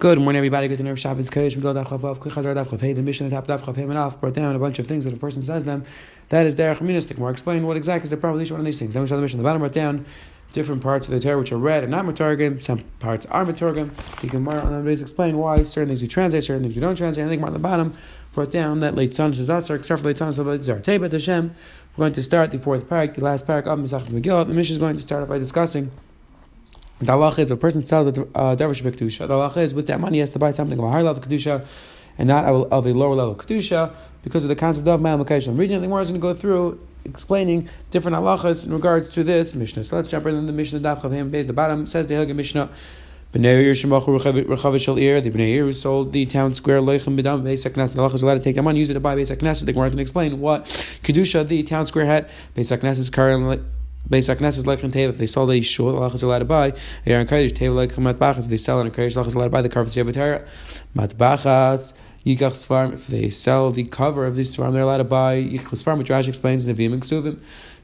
Good morning, everybody. Good to know Shabbos Kodesh. Hey, the Mishnah Tap Daf Chav brought down a bunch of things that a person says them. That is Derech Ministic. More explain what exactly is the problem with each one of these things. Then we saw the Mishnah. The bottom brought down different parts of the Torah which are read and not Matargim. Some parts are Matargim. You can more on the explain why certain things we translate, certain things we don't translate. I think on the bottom brought down that late son Shazatzar, except for late son. Teibat Hashem. We're going to start the fourth parak, the last parak of Mesachas Megillah. The Mishnah is going to start by discussing the halacha is if a person sells a uh, dervish kedusha. The halacha is with that money he has to buy something of a higher level kedusha and not of a lower level kedusha because of the concept of ma'al makayish. I'm reading the Gemara is going to go through explaining different halachas in regards to this Mishnah. So let's jump right into the Mishnah. Daf Chavim base the bottom says the Hilga Mishnah. Bnei the Bnei who sold the town square Leichem B'dam Beis Knesset. The is allowed to take that money, use it to buy Beis Knesset. The Gemara can explain what kedusha the town square had. Beis Knesset is currently Haknesses like Teva, if they sell a shul, the is allowed to buy. They are encouraged Teva matbachas. They sell it, encouraged the is allowed to buy the cover of Teva Matbachas. Yikach Svarm, if they sell the cover of the Svarm, they're allowed to buy Yikach Svarm, which Rashi explains in Nevim and Ksuvim.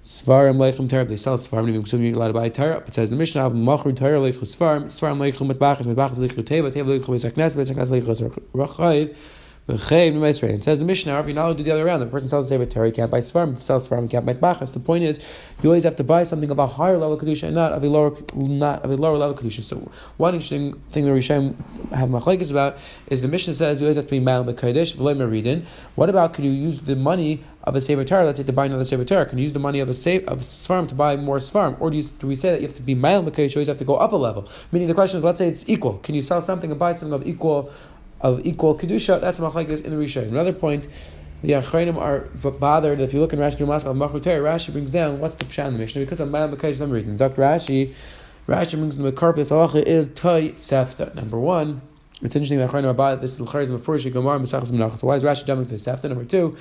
Svarim Torah, if they sell Svarim, Nevim Ksuvim, you're allowed to buy Torah. It says in the Mishnah, Machru Torah Leichem Svarim, Svarim Leichem Matbachas, Matbachas Leichem Teva, Teva Leichem Haknesses Leichem Rachayiv, it says the Mishnah, if allowed to do the other round, the person sells a Sefer Torah, can't buy Svarim. Sells Svarim, can't buy Bachas. The point is, you always have to buy something of a higher level Kedusha and not of a lower not of a lower level Kedusha. So one interesting thing that Rishayim have machlekes about is the Mishnah says you always have to be Mal B'Kodesh, V'loy Meridin. What about could you use the money of a Sefer Torah, let's say to buy another Sefer Torah, can you use the money of a of Svarim to buy more Svarim? Or do, you, do we say that you have to be Mal B'Kodesh, you always have to go up a level? Meaning the question is, let's say it's equal. Can you sell something and buy something of equal of equal kedusha. That's machlekes in the Rishon. Another point, the Achrayim are bothered. If you look in Rashi Maskal of Rashi brings down what's the pshat in the Mishnah because of Mayam B'Keish I'm reading. Zok Rashi, Rashi brings the Karpis halacha is Tosefta. Number one. It's interesting that Achrayim are bothered. This is L'Charizim before she Gemara Mesachas Menachas. So why is Rashi jumping to Sefta? Number two.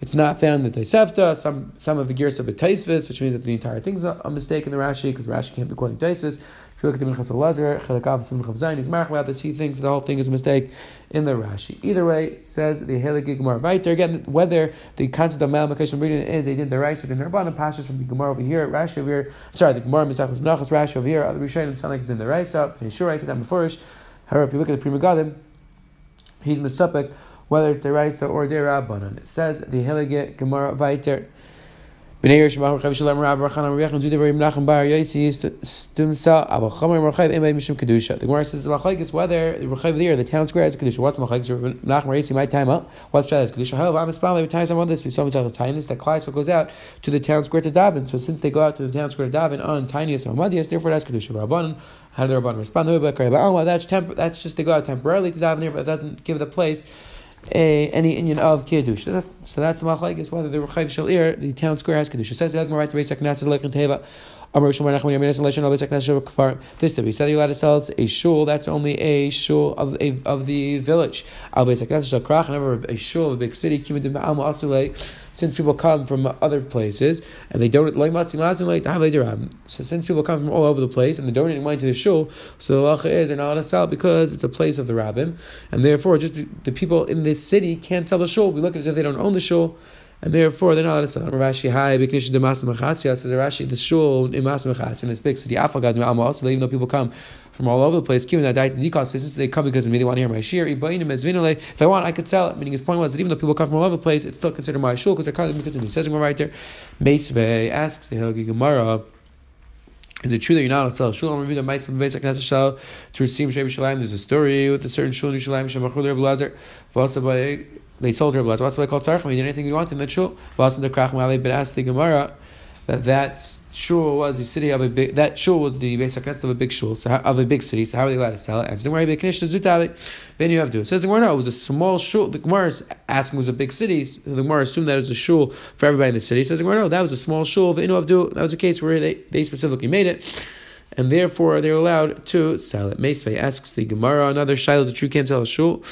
It's not found in the Tosefta. Some some of the gears of a Taisvis, which means that the entire thing is a mistake in the Rashi because Rashi can't be quoting Taisvis. If you look at the Minchas Elazar, he's marked about this. He thinks the whole thing is a mistake in the Rashi. Either way, says the Halakhi Gemara. Right there again, whether the concept of Malamakashim reading is a did the rice or the Nirvana passages from the Gemara over here, Rashi over here. Sorry, the Gemara Misachos Menachos Rashi over here. Other Rishonim sound like it's in the rice up. Sure, I said that before. However, if you look at the Pri Megadim, he's Mesapik whether it's the Raisa or the Rabbanon. It says the Hilagit Gemara Vaiter. Rav Rav Rav. The Gemara says the Machlekes whether the Rachav there the town square is Kedusha. What's Machlekes? Menachem Yosi my time up. What's that is Kedusha? However, I'm Espal every time someone this we saw Mitzvah's Tainus that Kleisel goes out to the town square to daven. So since they go out to the town square to daven on Tinius or Madius, therefore that's Kedusha. Rabbanon how do the Rabbanon respond? That's temp- that's just they go out temporarily to daven there, but that doesn't give the place a, any Indian of Kiddush. So that's, so that's the machlekes whether the Rechav Shalir, the town square has Kiddush. It says right to Lekhan Teva. This be said you're allowed to sell a shul. That's only a shul of a, of the village. Never a shul of a big city. Since people come from other places and they don't so since people come from all over the place and they're donating money to the shul, so the halacha is they're not allowed to sell because it's a place of the rabbin, and therefore just the people in the city can't sell the shul. We look at it as if they don't own the shul and therefore they're not allowed to sell. Rashi high biknish de mas mechatzia says Rashi the shul in mas mechatzia in this big city afagad also even though people come from all over the place, dikos since they come because me they want to hear my shir. If I want, I could sell it. Meaning his point was that even though people come from all over the place, it's still considered my shul because they're coming because of me. Says right there. Meitzvei asks the Hilgi Gemara. Is it true that you're not allowed to sell shul? I'm reviewing the Ma'asim Basic Knesset Shal to receive Shei Shalim. There's a story with a certain shul in Shalim Shemachul Reb Lazar. They sold her blood. So that's why I call tzarchim. He did anything you want in the shul. Vasim the krach malei but asked the Gemara that that shul was the city of a big that shul was the basic of a big shul so how, of a big city. So how are they allowed to sell it? And the Gemara then you have to. Says the Gemara no, it was a small shul. The Gemara is asking was a big city. So the Gemara assumed that it was a shul for everybody in the city. It says the Gemara no, that was a small shul. That was a case where they, they specifically made it and therefore they're allowed to sell it. Meisvei asks the Gemara another shiloh the true can't sell a shul.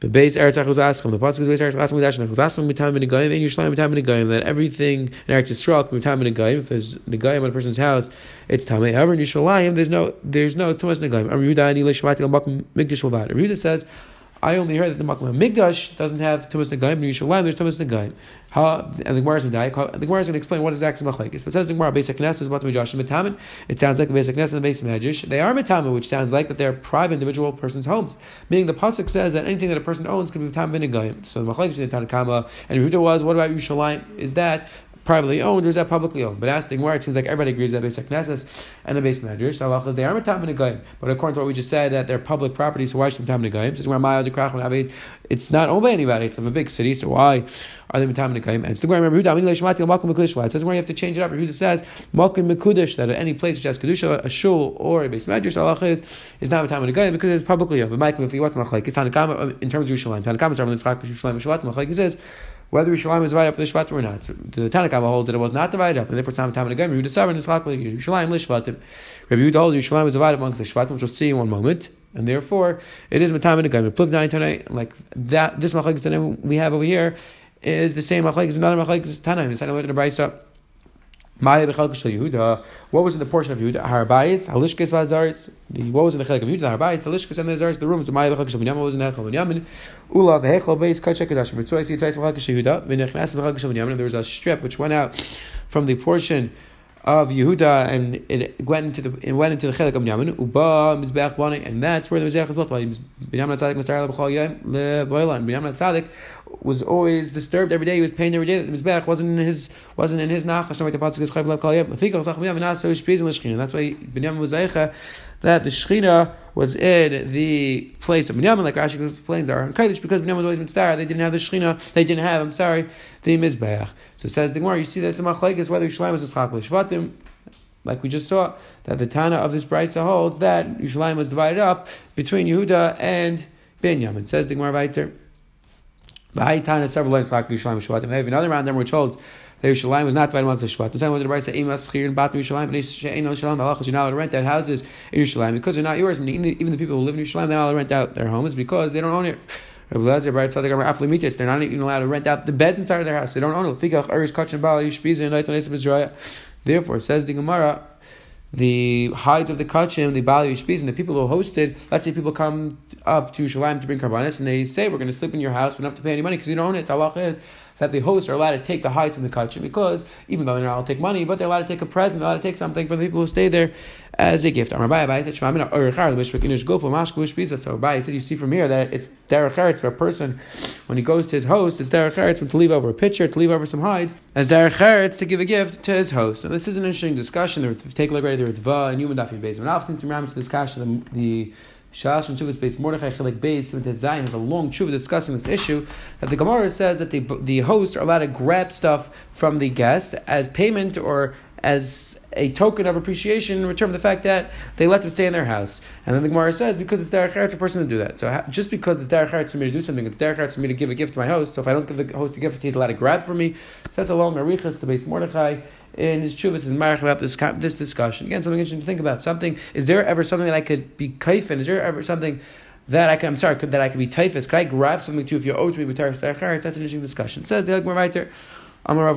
Base Eretz Achuz Askim, the pasuk is base Eretz Askim Midash Achuz Askim Mitam Minigayim, and Yerushalayim Mitam Minigayim. That everything in Eretz Yisrael can Mitam Minigayim. If there's Nigayim on a person's house, it's Tamei. However, in Yerushalayim, there's no there's no Tumas Nigayim. Amr Yehuda Ani Leishvat Bakum Migdash Lavad. Yehuda says. I only heard that the Makom Migdash doesn't have Tumas Nagayim, and Yerushalayim there's Tumas Nagayim. And the Gemara is going to the explain what exactly Machlekes. But says the Gemara, basic Knesset is Matam Midrash and Metamin. It sounds like the basic Knesset and the basic Medrash. They are Metamin, which sounds like that they're private individual person's homes. Meaning the pasuk says that anything that a person owns can be Metamin. So the Machlekes in the Tanakama and Yehuda was, what about Yerushalayim? Is that privately owned or is that publicly owned? But asking where it seems like everybody agrees that basic Knesset and the base medrash. Allah they are metamin negayim. But according to what we just said, that they're public property, so why should metamin negayim? Just where Maya the it's not owned by anybody. It's of a big city, so why are they metamin negayim? And it's the Rehuda. It says where you have to change it up. Rehuda says malkim mekudesh that at any place which has kedusha, a shul or a base medrash, Allah is not metamin negayim because it's publicly owned. But Mike, if you want to machlek, in terms of Yerushalayim, Tanakama, terms of Yerushalayim, Yerushalayim, says whether Yerushalayim is divided up for the Shvatim or not. So the Tanakh holds that it was not divided up, and therefore time and time again, Yehuda Sabra and Yitzchak Yerushalayim Lishvatim. Rabbi Yehuda holds Yerushalayim was divided amongst the Shvatim, which we'll see in one moment, and therefore it is Matam and Agam. Plug tonight, like that. This machlekes we have over here is the same machlekes another machlekes Tanaim. It's not in the Brisa. What was in the portion of Yehuda? Harabayis, Halishkes Vazaris. What was in the Chelik of Yehuda? Harabayis, Halishkes and the Zaris, the rooms. Maya Bechak Shavin was in the Hechel Yamin. Ula Behechel Beis Kachek Kedash. Mitzvah See Tzais Bechak Yehuda. V'nechnas Bechak Shavin Yamin. There was a strip which went out from the portion of Yehuda and it went into the it went into the Chelik of Yamin. Uba Mizbeach Bani, and that's where the Mizbeach is built. Binyamin Tzadik Mizbeach Lebechal Yom LeBoilan. Binyamin Tzadik was always disturbed every day. He was pained every day that the mizbeach wasn't in his wasn't in his nachash. That's why Binyamin was zeicha that the Shechina was in the place of Binyamin, like Rashi explains on Kaddish, because Binyamin was always mitzvah. They didn't have the Shechina. They didn't have. I'm sorry, the mizbeach. So it says the Gemara. You see that it's a machlekes whether Yerushalayim was a schak l'shvatim. Like we just saw, that the Tana of this brisa holds that Yerushalayim was divided up between Yehuda and Binyamin. Says the Gemara. V'haitan several learners like Yerushalayim Shvatim. They have another round them were told that Yerushalayim was not divided the Shvatim. Way the Brisa Emas Chir and Batim Yerushalayim and Shein Yerushalayim Halachas. You're not allowed to rent out houses in Yerushalayim because they're not yours. And Even the people who live in Yerushalayim they're not allowed to rent out their homes because they don't own it. They're not even allowed to rent out the beds inside of their house. They don't own it. Therefore, says the Gemara, the hides of the kachim, the Bali Yishpiz, and the people who hosted, let's say people come up to Shalim to bring karbanis, and they say, we're going to sleep in your house, we don't have to pay any money because you don't own it. The Allah is that the hosts are allowed to take the hides from the kachim because even though they're not allowed to take money, but they're allowed to take a present, they're allowed to take something for the people who stay there as a gift. So Rabbi said, you see from here that it's derech eretz for a person when he goes to his host, it's derech eretz from to leave over a pitcher, to leave over some hides, as derech eretz to give a gift to his host. So this is an interesting discussion. Take a look right there. It's va and human dafim base. And since we're to this discussion, the Shas and Chuvas base Mordechai Chelik base with his Zion has a long Chuva discussing this issue that the Gemara says that the the hosts are allowed to grab stuff from the guest as payment or as a token of appreciation in return for the fact that they let them stay in their house. And then the Gemara says, because it's derech eretz, a person to do that. So just because it's derech eretz for me to do something, it's derech eretz for me to give a gift to my host. So if I don't give the host a gift, he's allowed to grab from me. So that's a long marichas to base Mordechai in his chuvas is marach about this this discussion. Again, something interesting to think about. Something is there ever something that I could be kaifin? Is there ever something that I can, I'm sorry, could, that I could be typhus? Could I grab something too if you owe to me with That's an interesting discussion. It says the Gemara right there. This that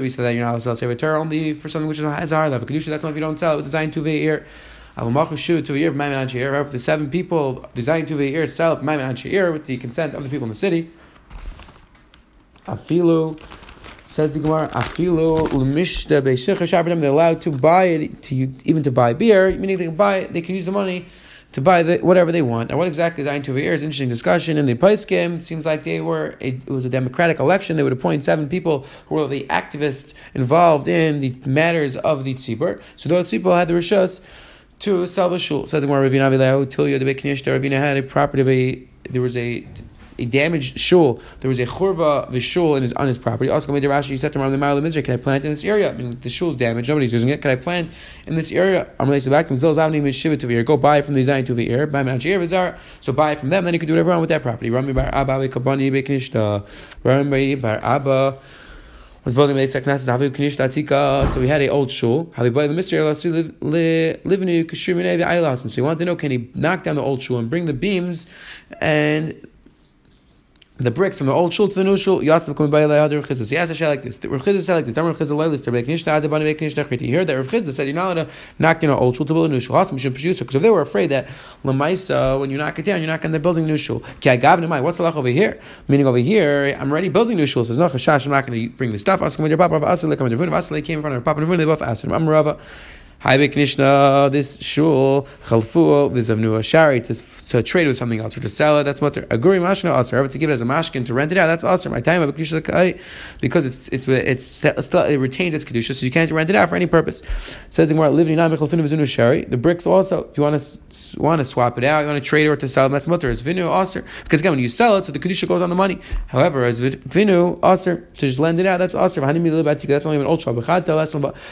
we said that you're not allowed to sell a Torah only for something which has a higher level. Kedusha, that's only if you don't sell it with design to ear. However, the seven people design to ear sell it with the consent of the people in the city. Afilu says the Gemara, Afilu l'mishta beishich They're allowed to buy it, to even to buy beer, meaning they can buy, they can use the money to buy the, whatever they want. Now, what exactly is Ein Tuvir is interesting discussion. In the game, it seems like they were a, it was a democratic election. They would appoint seven people who were the activists involved in the matters of the tzibur. So those people had the rishus to sell the shul. Says the Ravina Ravina had a property of a there was a a damaged shul. There was a churva the shul in his, on his property. Also, Rashi he said to him, "The of Can I plant in this area? I mean, the shul's damaged. Nobody's using it. Can I plant in this area? Go buy from the Zayin to the ear. Buy Vizar. So buy from them. Then you can do whatever you want with that property. Rami bar Abba Kabani Beknishta. Rami bar Abba was building Beit Knesset Havu Knish. So we had a old shul. They buy the mystery live in So he wanted to know can he knock down the old shul and bring the beams and the bricks from the old shul to the new shul. Yatsav coming by other Rav Chisda. He asked a like this. Rav Chisda said like this. Rav Chisda like this. To make nishta adabani make nishta chriti. You heard that Rav Chisda said you're not allowed to knock down an old shul to build a new shul. Hasam should produce because if they were afraid that lemaisa when you knock it down you're not going to building a new shul. Ki agavne mai. What's the lach over here? Meaning over here I'm already building new shul. So there's no chashash. I'm not going to bring the stuff. Asking with your papa. Asle come with your Asle came in front of Papa Navun. They both asked him. I'm Rava. Hi Knishna, this shul, chalfu, this avnu shari to, to trade with something else or to sell it, that's what they're aguri mashna aser. However, to give it as a mashkin to rent it out, that's aser. My time because it's it's it's still it retains its kedusha, so you can't rent it out for any purpose. It says in living not mechalfinu v'zunu shari. The bricks also, if you want to want to swap it out, you want to trade it or to sell it, that's mutter as vinu aser. Because again, when you sell it, so the kedusha goes on the money. However, as vinu aser to just lend it out, that's aser. That's only an old shul.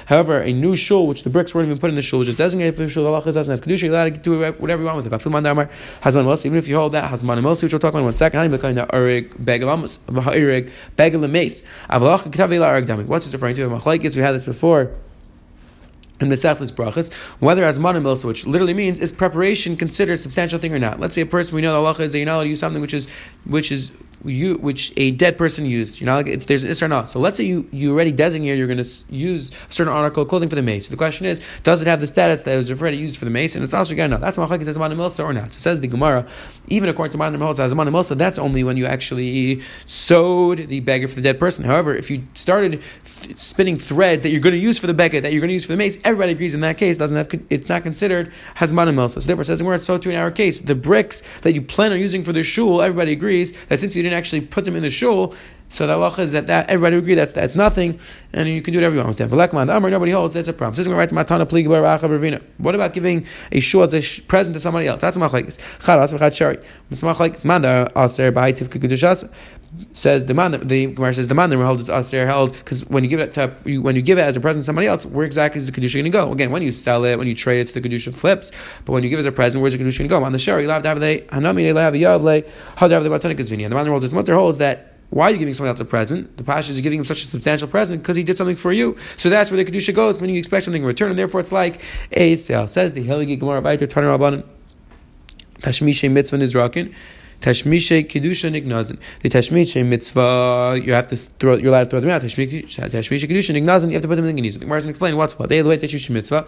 However, a new shul which the bricks weren't even put in the shul, is designated for the shul, Allah doesn't have kedusha. You're allowed to do whatever you want with it. Hasman even if you hold that Hasman Mosi, which we'll talk about in one second. What's this referring to? We had this before in the Seflis Brachas, whether as manamilsa, which literally means is preparation considered a substantial thing or not. Let's say a person we know the Allah is that you're not allowed to use something which is which is you which a dead person used. You know, like it's, there's an isra not. So let's say you you already designate you're going to use a certain article of clothing for the mace. The question is, does it have the status that it was already used for the mace? And it's also again no. That's machlekes as manamilsa or not. So says the Gemara, even according to manamilsa as manamilsa, that's only when you actually sewed the beggar for the dead person. However, if you started spinning threads that you're going to use for the beggar that you're going to use for the mace, everybody agrees in that case doesn't have it's not considered has manamilsa. So therefore, says the Gemara, so too in our case, the bricks that you plan on using for the shul, everybody agrees that since you didn't actually put them in the shul. So the halacha is that, that everybody agree that's that's nothing, and you can do whatever you want with them. the Amr, nobody holds that's a problem. This is going right Matana Plig What about giving a shul as a present to somebody else? That's machlekes. Charas v'chad shari. It's machlekes. Man the aser b'haitiv kedushas says the man the Gemara says the man that holds it's aser held because when you give it to when you give it as a present to somebody else, where exactly is the kedusha going to go? Again, when you sell it, when you trade it to the kedusha flips, but when you give it as a present, where's the kedusha going to go? On the shari, you have to have the hanami, you have the yavle, have the batanik And the man that holds mother holds that why are you giving someone else a present? The Pasha is giving him such a substantial present because he did something for you. So that's where the Kedusha goes, When you expect something in return, and therefore it's like a sale. Says the Heligi Gemara Baiter Taner Rabbanim. Tashmishe mitzvah nizrakin. Tashmishe kedusha nignazin. The tashmishe mitzvah, you have to throw. You're allowed to throw them out. Tashmishe kedusha nignazin. You have to put them in the gnizin. The Gemara explain what's what. They the way tashmishe mitzvah.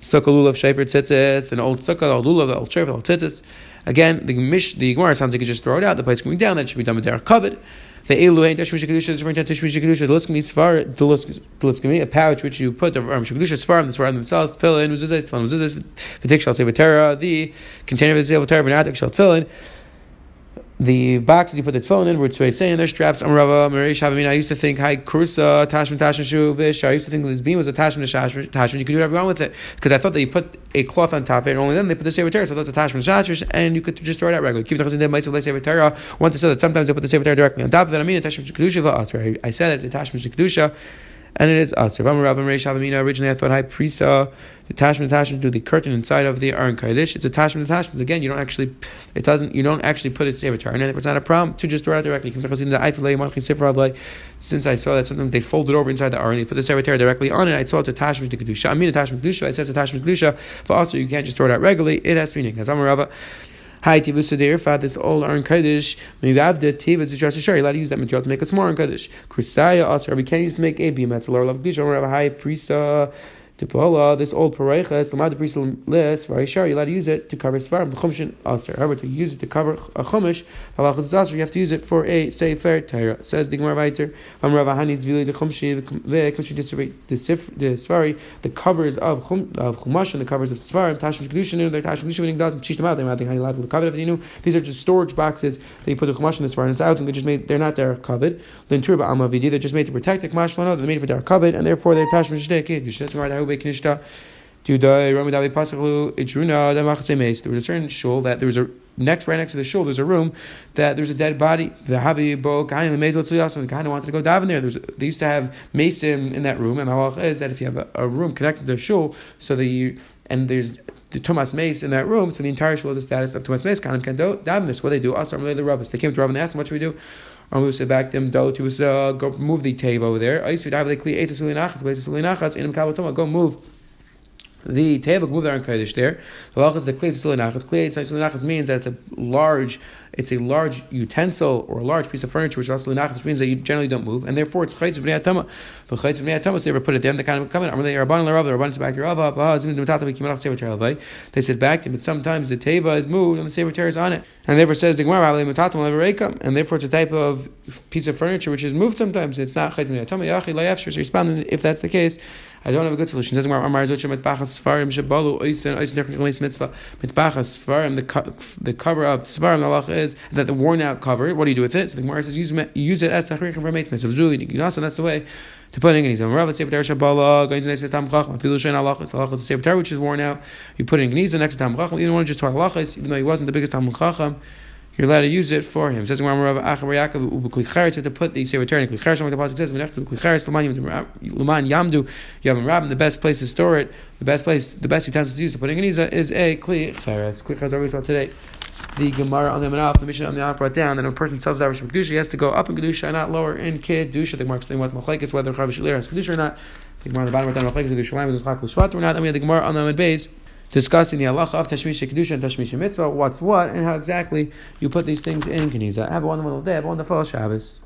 Sukkah lulav shefer tzitzis, an old sukkah, old lulav, old shefer, old tzitzis. Again, the mish, the Gemara sounds like you just throw it out. The place going down. That should be done with their covered. The elu ain't tashmish kedusha is referring to tashmish kedusha. The liskami svar, the liskami, a pouch which you put the um, kedusha svar, the svar themselves, tefillin, uzizis, tefillin, uzizis, the tik shall say the container of the Sefer Torah, v'natik shall tefillin the boxes you put the phone in were to say in their straps. I'm Rava Marish Havamina. I used to think hi Kursa Tashman Tashman Shuvish. I used to think this beam was a Tashman Tashman. You could do whatever you want with it because I thought that you put a cloth on top of it, and only then they put the Sefer Torah. So that's a Tashman Tashman, and you could just throw it out regularly. Keep the Chazin Dem Ma'asav Sefer Torah. Want to say that sometimes they put the Sefer Torah directly on top of it. I mean a Tashman Kedusha. Oh, I said it's a Tashman Kedusha and it is uh, Aser. Originally, I thought high prisa attachment attachment to the curtain inside of the Aron Kaidish. It's attachment attachment. Again, you don't actually, it doesn't, you don't actually put it avatar. And it's not a problem, to just throw it out directly. Since I saw that sometimes they fold it over inside the Aron, they put the avatar directly on it. I saw it's attachment to Kedusha. I mean attachment to Kedusha. I said it's attachment to Kedusha. For also, you can't just throw it out regularly. It has meaning. As Amarava. Hi, Tivusa Deirfa, this old Aron Kaddish, Mivavda, Tivas, Josh Shari, allowed to use that material to make a small Aron Kaddish. Kristaya, also, we can't use to make a beam, that's a lower level Kaddish, or have a high Prisa, uh, Tipola, this old pareiches, lamad the priest list, Varishar, you're allowed to use it to cover svarim, the chumshin aser. However, to use it to cover a chumash, halachas aser, you have to use it for a sefer Torah. Says the Gemara weiter, Am Rav Hani's vili the chumshi, the chumshi the sif, the svari, the covers of chum of chumash and the covers of svarim, tashmish kedushin, they're tashmish kedushin, doesn't teach them out. They're not the hani life of the covet you knew. These are just storage boxes that you put the chumash in the svarim. It's out, and they just made. They're not their covet. Then turba amavidi, they're just made to protect the chumash. They're made for their covet, and therefore they're tashmish kedushin. That's why there was a certain shul that there was a next right next to the shul. There's a room that there's a dead body. The havi bo kind of wanted to go dive in there. There's, they used to have mason in that room, and the halach is that if you have a, a room connected to the shul, so you and there's the Tumas Mace in that room, so the entire shul is the status of Tumas Mace. Of can dive in this. What they do? Also, the rabbis. They came to Rav and asked him, "What should we do?" Said back them to uh, go move the table over there. Go move the moved there in Kodesh there. The halach is the Klei Tzilinachas. Klei Tzilinachas means that it's a large, it's a large utensil or a large piece of furniture, which also which means that you generally don't move, and therefore it's Chaytz B'nei Atama. The Chaytz B'nei Atama, they ever put it there, they kind of come in. They Rabban Larav, the Rabban back Rav, They said back to him, but sometimes the Teva is moved and the Sefer is on it. And therefore says the Gemara, and therefore it's a type of piece of furniture which is moved sometimes. It's not Chaytz B'nei Atama, Yachi Layafshir. So responding, if that's the case, I don't have a good solution. Says Gemara, Amar Zocha Mitbachas Svarim Shabalu Oisen Oisen Technical Mitzvah Mitbachas Svarim. The the cover of Svarim the is that the worn out cover. What do you do with it? So the Gemara says use, use it as Tachrich for Mitzvah. Zuli Ginasa. That's the way to put it in Geniza. Rav Sefer Shabala going to say Tam Chacham. Filu Shein Halachas. Halachas is Sefer which is worn out. You put it in Geniza next Tam Chacham. You don't want to just talk Halachas, even though he wasn't the biggest Tam Chacham you're allowed to use it for him. Says Achav Yaakov have to put the. The pasuk says, "V'nechtu Klicharis Luman Yamdu Yavim Rabin." The best place to store it, the best place, the best utensils to use to put in is a Klicharis. Klicharis always saw today. The Gemara on the Manaf, the mission on the Manaf brought down that a person sells that Kedusha, he has to go up in Kedusha and not lower in Kedusha. The Gemara explains what Machlekes, whether Chav Shalir has Kedusha or not. The Gemara on the bottom brought down Machlekes, the Shalim is Chak Shvat or not. Then we have the Gemara on the base discussing the halacha of Tashmish Kedusha and Tashmish Mitzvah, what's what, and how exactly you put these things in Geniza. Have a wonderful day, have a wonderful Shabbos.